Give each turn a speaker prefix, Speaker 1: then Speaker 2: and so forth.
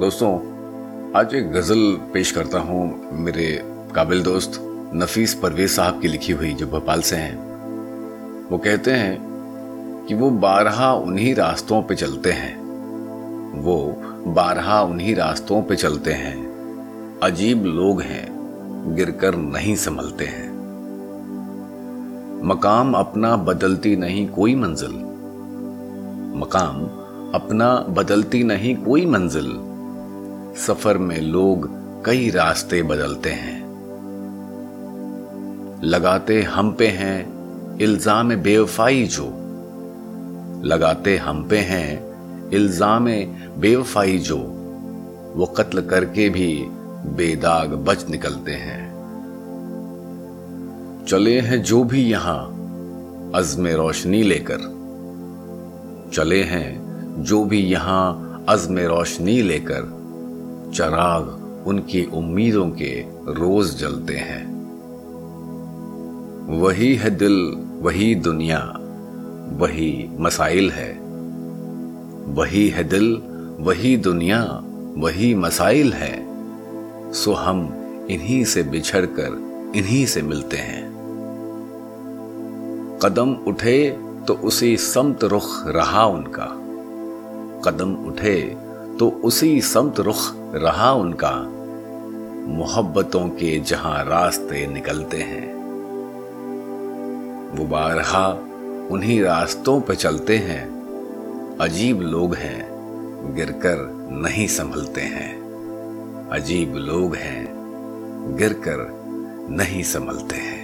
Speaker 1: दोस्तों, आज एक गज़ल पेश करता हूँ मेरे काबिल दोस्त नफीस परवेज साहब की लिखी हुई, जो भोपाल से हैं। वो कहते हैं कि वो बारहा उन्हीं रास्तों पे चलते हैं। वो बारहा उन्हीं रास्तों पे चलते हैं। अजीब लोग हैं, गिरकर नहीं संभलते हैं। मकाम अपना बदलती नहीं कोई मंजिल। मकाम अपना बदलती नहीं कोई मंजिल। सफ़र में लोग कई रास्ते बदलते हैं। लगाते हम पे हैं इल्ज़ाम बेवफाई जो। लगाते हम पे हैं इल्ज़ाम बेवफाई जो। वो कत्ल करके भी बेदाग बच निकलते हैं। चले हैं जो भी यहाँ अजम रोशनी लेकर। चले हैं जो भी यहाँ अजम रोशनी लेकर। चराग उनकी उम्मीदों के रोज जलते हैं। वही है दिल, वही दुनिया, वही मसाइल है। वही है दिल, वही दुनिया, वही मसाइल है। सो हम इन्हीं से बिछड़ कर इन्हीं से मिलते हैं। कदम उठे तो उसी समत रुख रहा उनका। कदम उठे तो उसी समत रुख रहा उनका। मोहब्बतों के जहाँ रास्ते निकलते हैं। वो बारहा उन्हीं रास्तों पर चलते हैं। अजीब लोग हैं, गिरकर नहीं संभलते हैं। अजीब लोग हैं, गिरकर नहीं संभलते हैं।